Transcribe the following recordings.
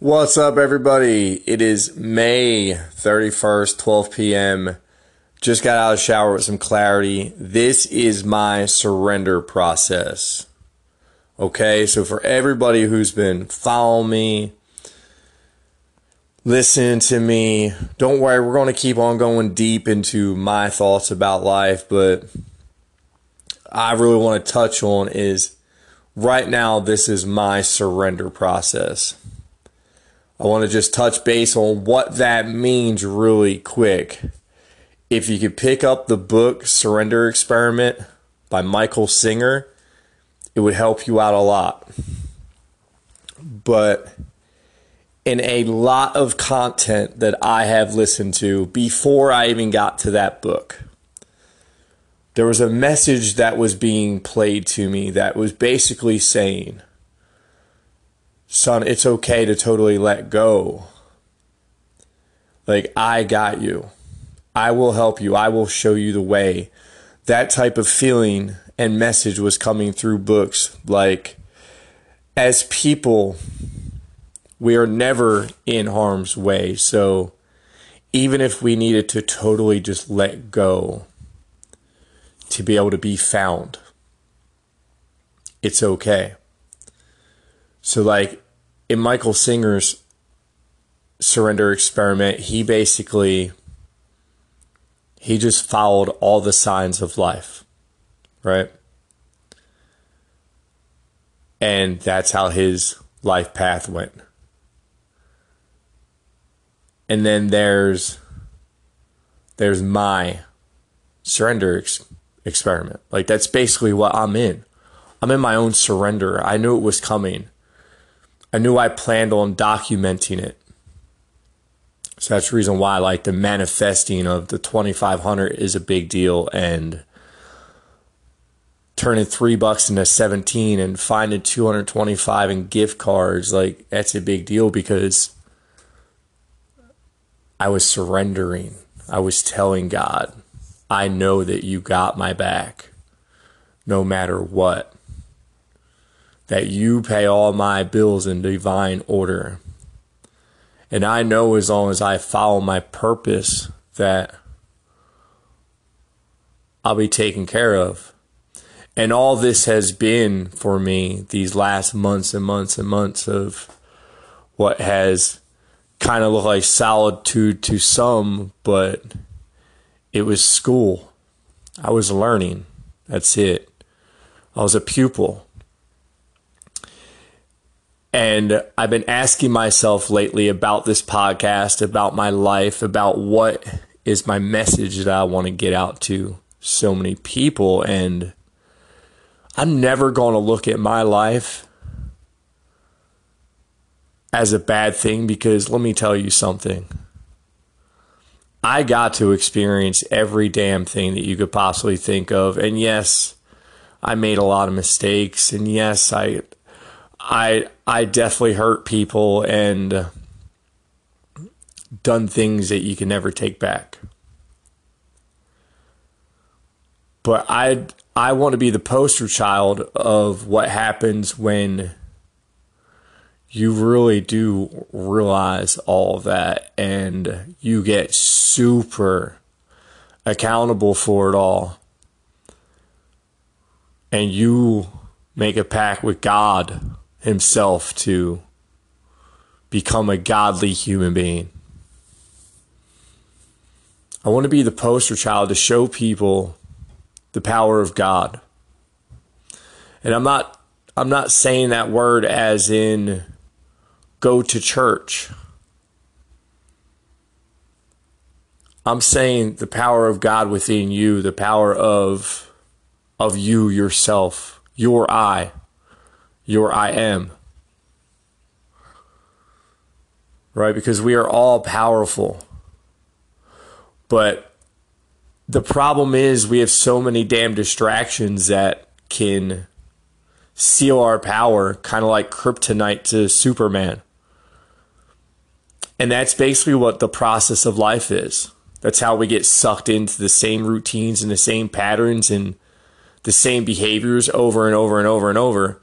What's up, everybody? It is May 31st, 12 p.m. Just got out of the shower with some clarity. This is my surrender process. Okay, so for everybody who's been following me, listen to me, don't worry, we're going to keep on going deep into my thoughts about life, but I really want to touch on is right now, this is my surrender process. I want to just touch base on what that means really quick. If you could pick up the book Surrender Experiment by Michael Singer, it would help you out a lot. But in a lot of content that I have listened to before I even got to that book, there was a message that was being played to me that was basically saying, son, it's okay to totally let go. Like, I got you. I will help you. I will show you the way. That type of feeling and message was coming through books. Like, as people, we are never in harm's way. So, even if we needed to totally just let go to be able to be found, it's okay. So, like in Michael Singer's surrender experiment, he basically he just followed all the signs of life, right? And that's how his life path went. And then there's there's my surrender ex- experiment. Like that's basically what I'm in. I'm in my own surrender. I knew it was coming. I knew I planned on documenting it. So that's the reason why like the manifesting of the 2500 is a big deal and turning 3 bucks into 17 and finding 225 in gift cards like that's a big deal because I was surrendering. I was telling God, I know that you got my back no matter what that you pay all my bills in divine order. And I know as long as I follow my purpose that I'll be taken care of. And all this has been for me these last months and months and months of what has kind of looked like solitude to some, but it was school. I was learning. That's it. I was a pupil. And I've been asking myself lately about this podcast, about my life, about what is my message that I want to get out to so many people. And I'm never going to look at my life as a bad thing because let me tell you something. I got to experience every damn thing that you could possibly think of. And yes, I made a lot of mistakes. And yes, I I I definitely hurt people and done things that you can never take back. But I I want to be the poster child of what happens when you really do realize all that and you get super accountable for it all. And you make a pact with God himself to become a godly human being. I want to be the poster child to show people the power of God. And I'm not I'm not saying that word as in go to church. I'm saying the power of God within you, the power of of you yourself, your I your I am. Right? Because we are all powerful. But the problem is we have so many damn distractions that can seal our power, kind of like kryptonite to Superman. And that's basically what the process of life is. That's how we get sucked into the same routines and the same patterns and the same behaviors over and over and over and over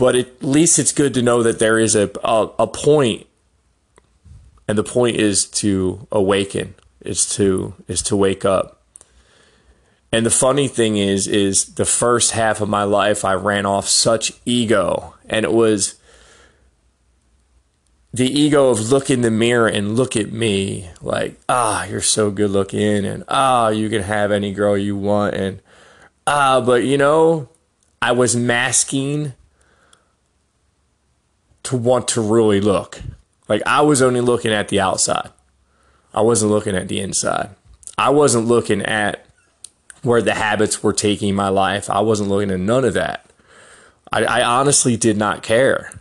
but at least it's good to know that there is a, a, a point and the point is to awaken is to is to wake up. And the funny thing is is the first half of my life i ran off such ego and it was the ego of look in the mirror and look at me like ah you're so good looking and ah you can have any girl you want and ah but you know i was masking to want to really look like I was only looking at the outside. I wasn't looking at the inside. I wasn't looking at where the habits were taking my life. I wasn't looking at none of that. I, I honestly did not care.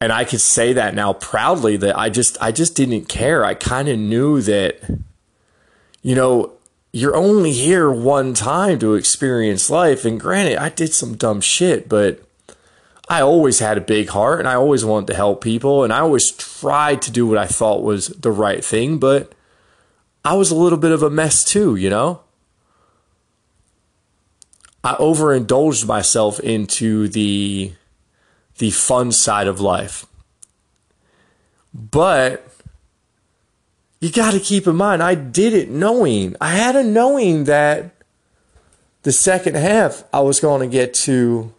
And I could say that now proudly that I just I just didn't care. I kind of knew that you know, you're only here one time to experience life. And granted, I did some dumb shit, but I always had a big heart and I always wanted to help people and I always tried to do what I thought was the right thing, but I was a little bit of a mess too, you know? I overindulged myself into the the fun side of life. But you got to keep in mind I did it knowing. I had a knowing that the second half I was going to get to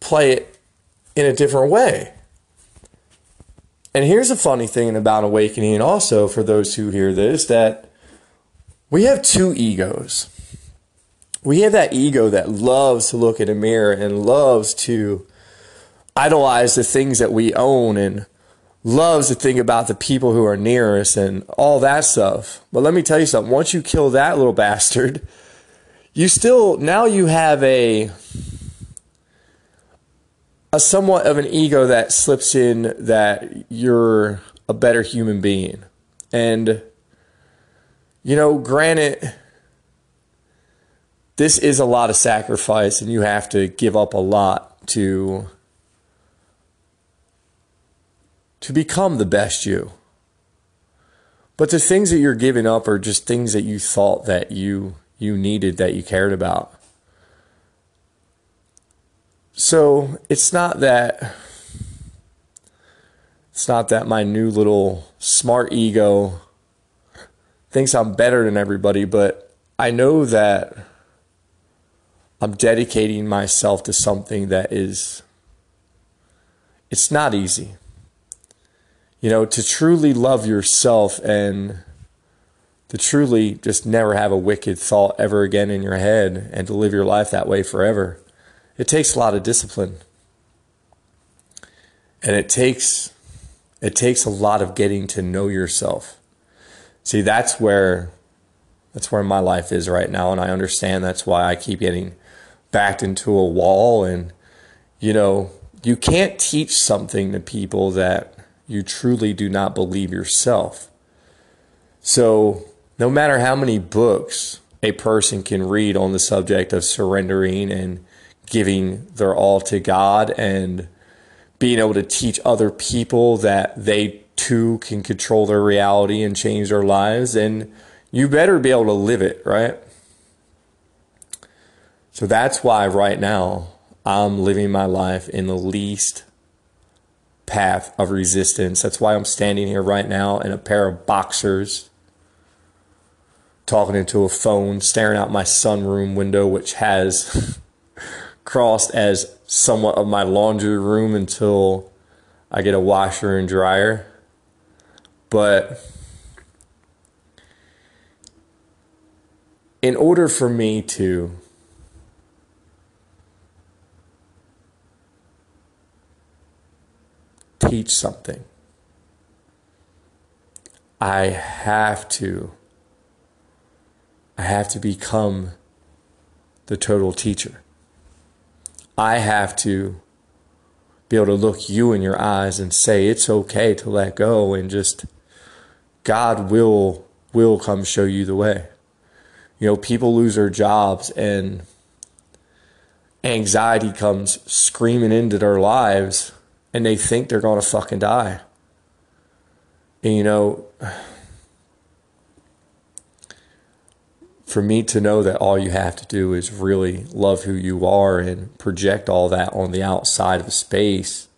play it in a different way. And here's a funny thing about awakening, also for those who hear this, that we have two egos. We have that ego that loves to look in a mirror and loves to idolize the things that we own and loves to think about the people who are near us and all that stuff. But let me tell you something once you kill that little bastard, you still, now you have a a somewhat of an ego that slips in that you're a better human being. And, you know, granted, this is a lot of sacrifice and you have to give up a lot to to become the best you. But the things that you're giving up are just things that you thought that you you needed that you cared about. So it's not that it's not that my new little smart ego thinks I'm better than everybody, but I know that I'm dedicating myself to something that is it's not easy. You know, to truly love yourself and to truly just never have a wicked thought ever again in your head and to live your life that way forever it takes a lot of discipline. And it takes it takes a lot of getting to know yourself. See, that's where that's where my life is right now and I understand that's why I keep getting backed into a wall and you know, you can't teach something to people that you truly do not believe yourself. So, no matter how many books a person can read on the subject of surrendering and giving their all to God and being able to teach other people that they too can control their reality and change their lives. And you better be able to live it, right? So that's why right now I'm living my life in the least path of resistance. That's why I'm standing here right now in a pair of boxers, talking into a phone, staring out my sunroom window, which has crossed as somewhat of my laundry room until I get a washer and dryer. But in order for me to teach something, I have to I have to become the total teacher. I have to be able to look you in your eyes and say it's okay to let go and just God will will come show you the way. You know, people lose their jobs and anxiety comes screaming into their lives and they think they're going to fucking die. And you know, for me to know that all you have to do is really love who you are and project all that on the outside of space,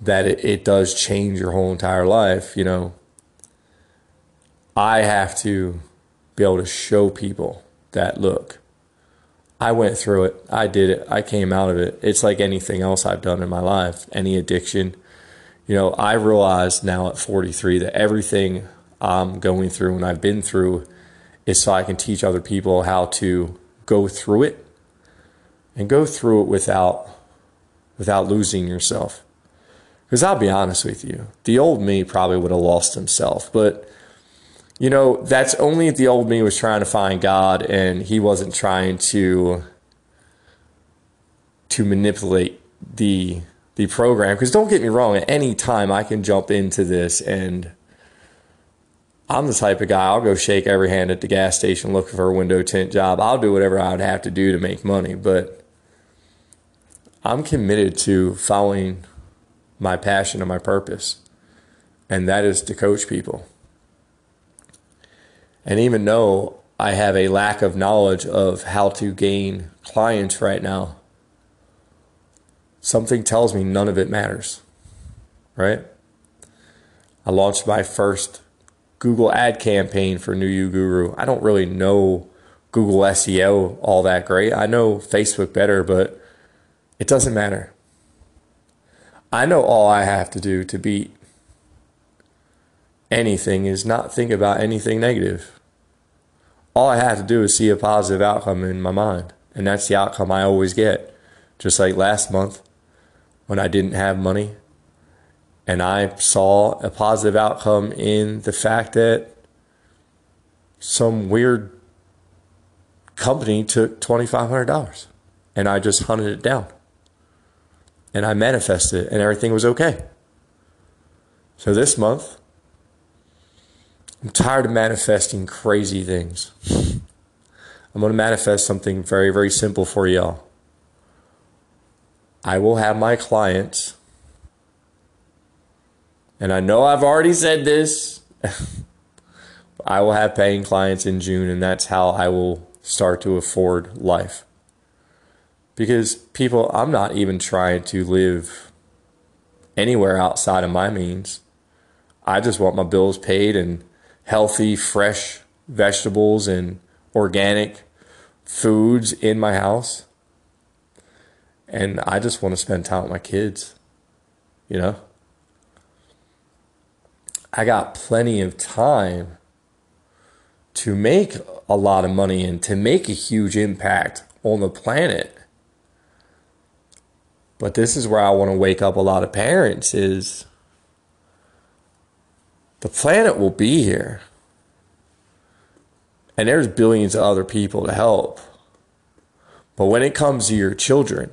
that it, it does change your whole entire life, you know. I have to be able to show people that look, I went through it. I did it. I came out of it. It's like anything else I've done in my life, any addiction. You know, I realize now at 43 that everything I'm going through and I've been through is so I can teach other people how to go through it and go through it without without losing yourself. Because I'll be honest with you, the old me probably would have lost himself, but you know, that's only if the old me was trying to find God and he wasn't trying to to manipulate the the program because don't get me wrong at any time I can jump into this and I'm the type of guy I'll go shake every hand at the gas station looking for a window tint job. I'll do whatever I would have to do to make money, but I'm committed to following my passion and my purpose. And that is to coach people. And even though I have a lack of knowledge of how to gain clients right now, something tells me none of it matters. Right? I launched my first Google ad campaign for New You Guru. I don't really know Google SEO all that great. I know Facebook better, but it doesn't matter. I know all I have to do to beat anything is not think about anything negative. All I have to do is see a positive outcome in my mind. And that's the outcome I always get. Just like last month when I didn't have money, and I saw a positive outcome in the fact that some weird company took $2,500 and I just hunted it down. And I manifested it and everything was okay. So this month, I'm tired of manifesting crazy things. I'm going to manifest something very, very simple for y'all. I will have my clients and I know I've already said this. I will have paying clients in June, and that's how I will start to afford life. Because people, I'm not even trying to live anywhere outside of my means. I just want my bills paid and healthy, fresh vegetables and organic foods in my house. And I just want to spend time with my kids, you know? I got plenty of time to make a lot of money and to make a huge impact on the planet. But this is where I want to wake up a lot of parents is the planet will be here. And there's billions of other people to help. But when it comes to your children,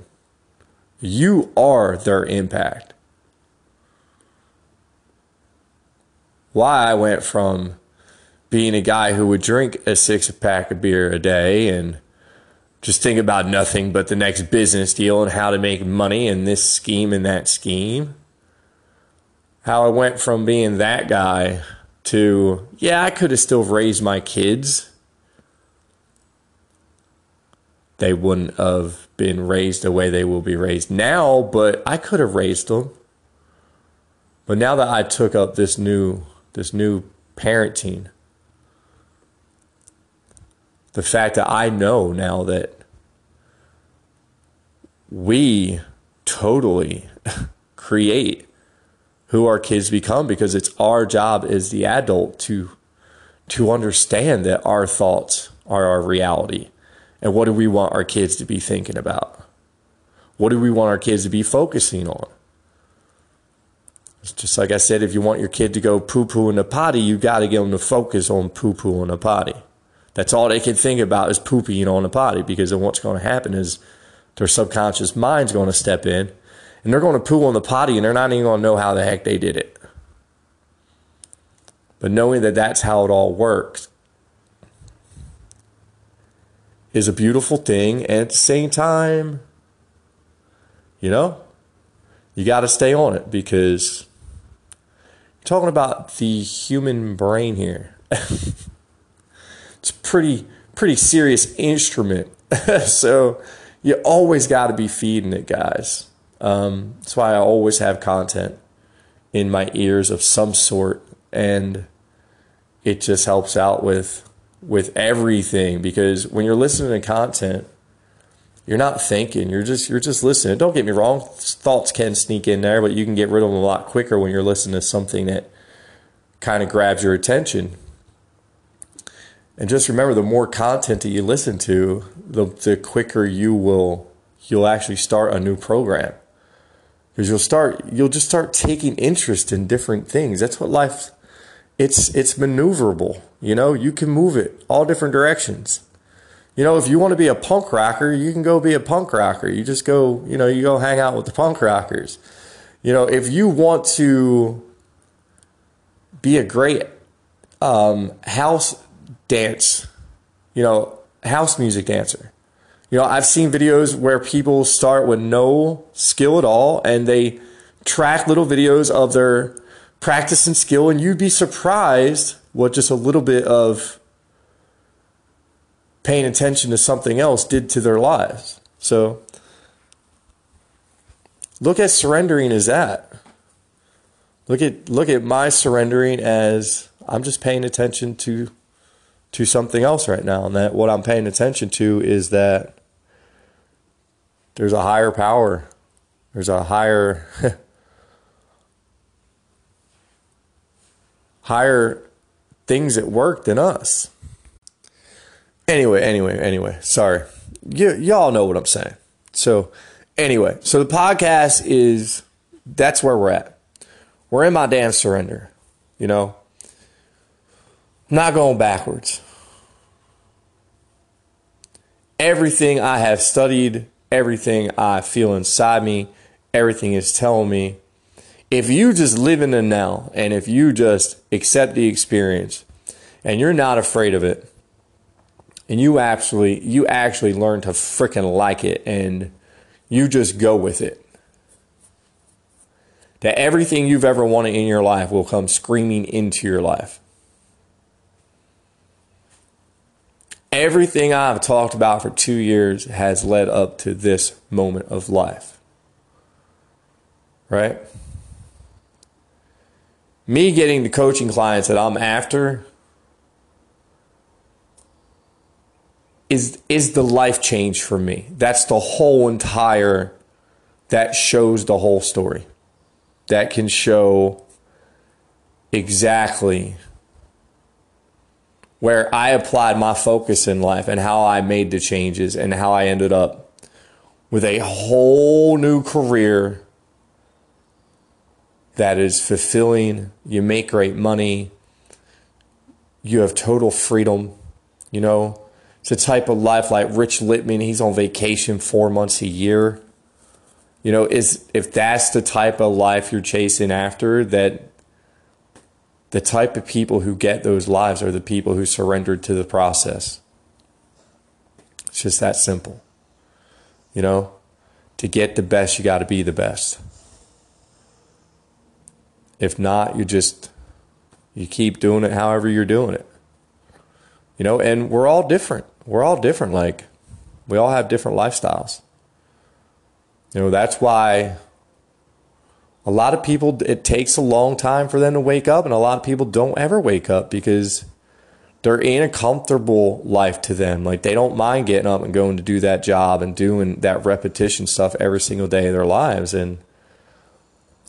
you are their impact. Why I went from being a guy who would drink a six pack of beer a day and just think about nothing but the next business deal and how to make money in this scheme and that scheme. How I went from being that guy to, yeah, I could have still raised my kids. They wouldn't have been raised the way they will be raised now, but I could have raised them. But now that I took up this new this new parenting. The fact that I know now that we totally create who our kids become because it's our job as the adult to to understand that our thoughts are our reality. And what do we want our kids to be thinking about? What do we want our kids to be focusing on just like I said, if you want your kid to go poo poo in the potty, you got to get them to focus on poo poo in the potty. That's all they can think about is pooping on the potty because then what's going to happen is their subconscious mind's going to step in and they're going to poo on the potty and they're not even going to know how the heck they did it. But knowing that that's how it all works is a beautiful thing. And at the same time, you know, you got to stay on it because talking about the human brain here. it's a pretty pretty serious instrument. so you always got to be feeding it, guys. Um, that's why I always have content in my ears of some sort, and it just helps out with with everything because when you're listening to content, you're not thinking. You're just you're just listening. Don't get me wrong; thoughts can sneak in there, but you can get rid of them a lot quicker when you're listening to something that kind of grabs your attention. And just remember, the more content that you listen to, the the quicker you will you'll actually start a new program because you'll start you'll just start taking interest in different things. That's what life it's it's maneuverable. You know, you can move it all different directions. You know, if you want to be a punk rocker, you can go be a punk rocker. You just go, you know, you go hang out with the punk rockers. You know, if you want to be a great um, house dance, you know, house music dancer. You know, I've seen videos where people start with no skill at all and they track little videos of their practice and skill, and you'd be surprised what just a little bit of paying attention to something else did to their lives. So look at surrendering as that. Look at look at my surrendering as I'm just paying attention to to something else right now. And that what I'm paying attention to is that there's a higher power. There's a higher higher things at work than us. Anyway, anyway, anyway, sorry. You, y'all know what I'm saying. So, anyway, so the podcast is that's where we're at. We're in my damn surrender, you know. not going backwards. Everything I have studied, everything I feel inside me, everything is telling me if you just live in the now and if you just accept the experience and you're not afraid of it and you actually you actually learn to freaking like it and you just go with it. That everything you've ever wanted in your life will come screaming into your life. Everything I've talked about for 2 years has led up to this moment of life. Right? Me getting the coaching clients that I'm after is is the life change for me. That's the whole entire that shows the whole story. That can show exactly where I applied my focus in life and how I made the changes and how I ended up with a whole new career that is fulfilling. You make great money. You have total freedom. You know, it's a type of life like Rich Lippman. He's on vacation four months a year. You know, is if that's the type of life you're chasing after, that the type of people who get those lives are the people who surrendered to the process. It's just that simple. You know, to get the best, you got to be the best. If not, you just you keep doing it however you're doing it. You know, and we're all different. We're all different like we all have different lifestyles. You know, that's why a lot of people it takes a long time for them to wake up and a lot of people don't ever wake up because they're in a comfortable life to them. Like they don't mind getting up and going to do that job and doing that repetition stuff every single day of their lives and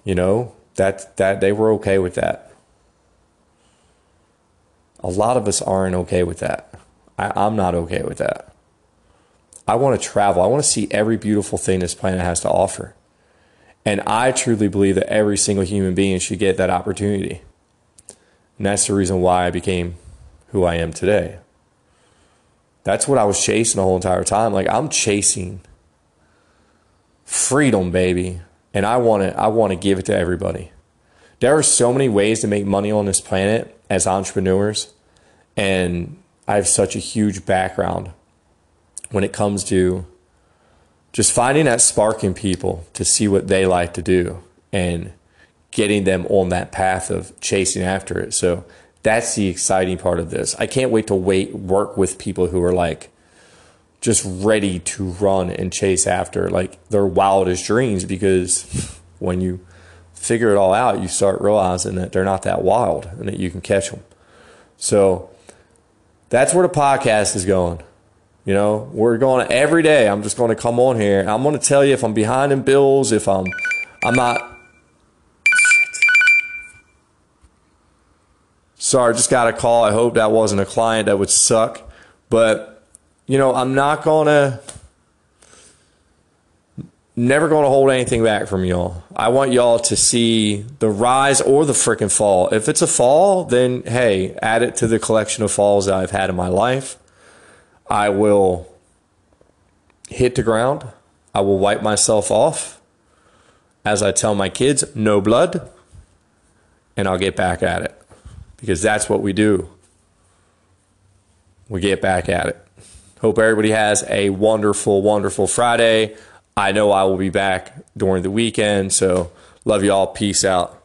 you know, that that they were okay with that. A lot of us aren't okay with that. I, I'm not okay with that. I want to travel. I want to see every beautiful thing this planet has to offer. And I truly believe that every single human being should get that opportunity. And that's the reason why I became who I am today. That's what I was chasing the whole entire time. Like I'm chasing freedom, baby and I want to I want to give it to everybody. There are so many ways to make money on this planet as entrepreneurs, and I have such a huge background when it comes to just finding that spark in people to see what they like to do and getting them on that path of chasing after it. So That's the exciting part of this. I can't wait to wait work with people who are like just ready to run and chase after like their wildest dreams because when you figure it all out, you start realizing that they're not that wild and that you can catch them. So that's where the podcast is going. You know, we're going every day. I'm just going to come on here. I'm going to tell you if I'm behind in bills, if I'm, I'm not. Sorry, just got a call. I hope that wasn't a client that would suck, but you know, I'm not going to never going to hold anything back from y'all. I want y'all to see the rise or the freaking fall. If it's a fall, then hey, add it to the collection of falls that I've had in my life. I will hit the ground. I will wipe myself off. As I tell my kids, no blood. And I'll get back at it because that's what we do. We get back at it. Hope everybody has a wonderful, wonderful Friday. I know I will be back during the weekend. So, love y'all. Peace out.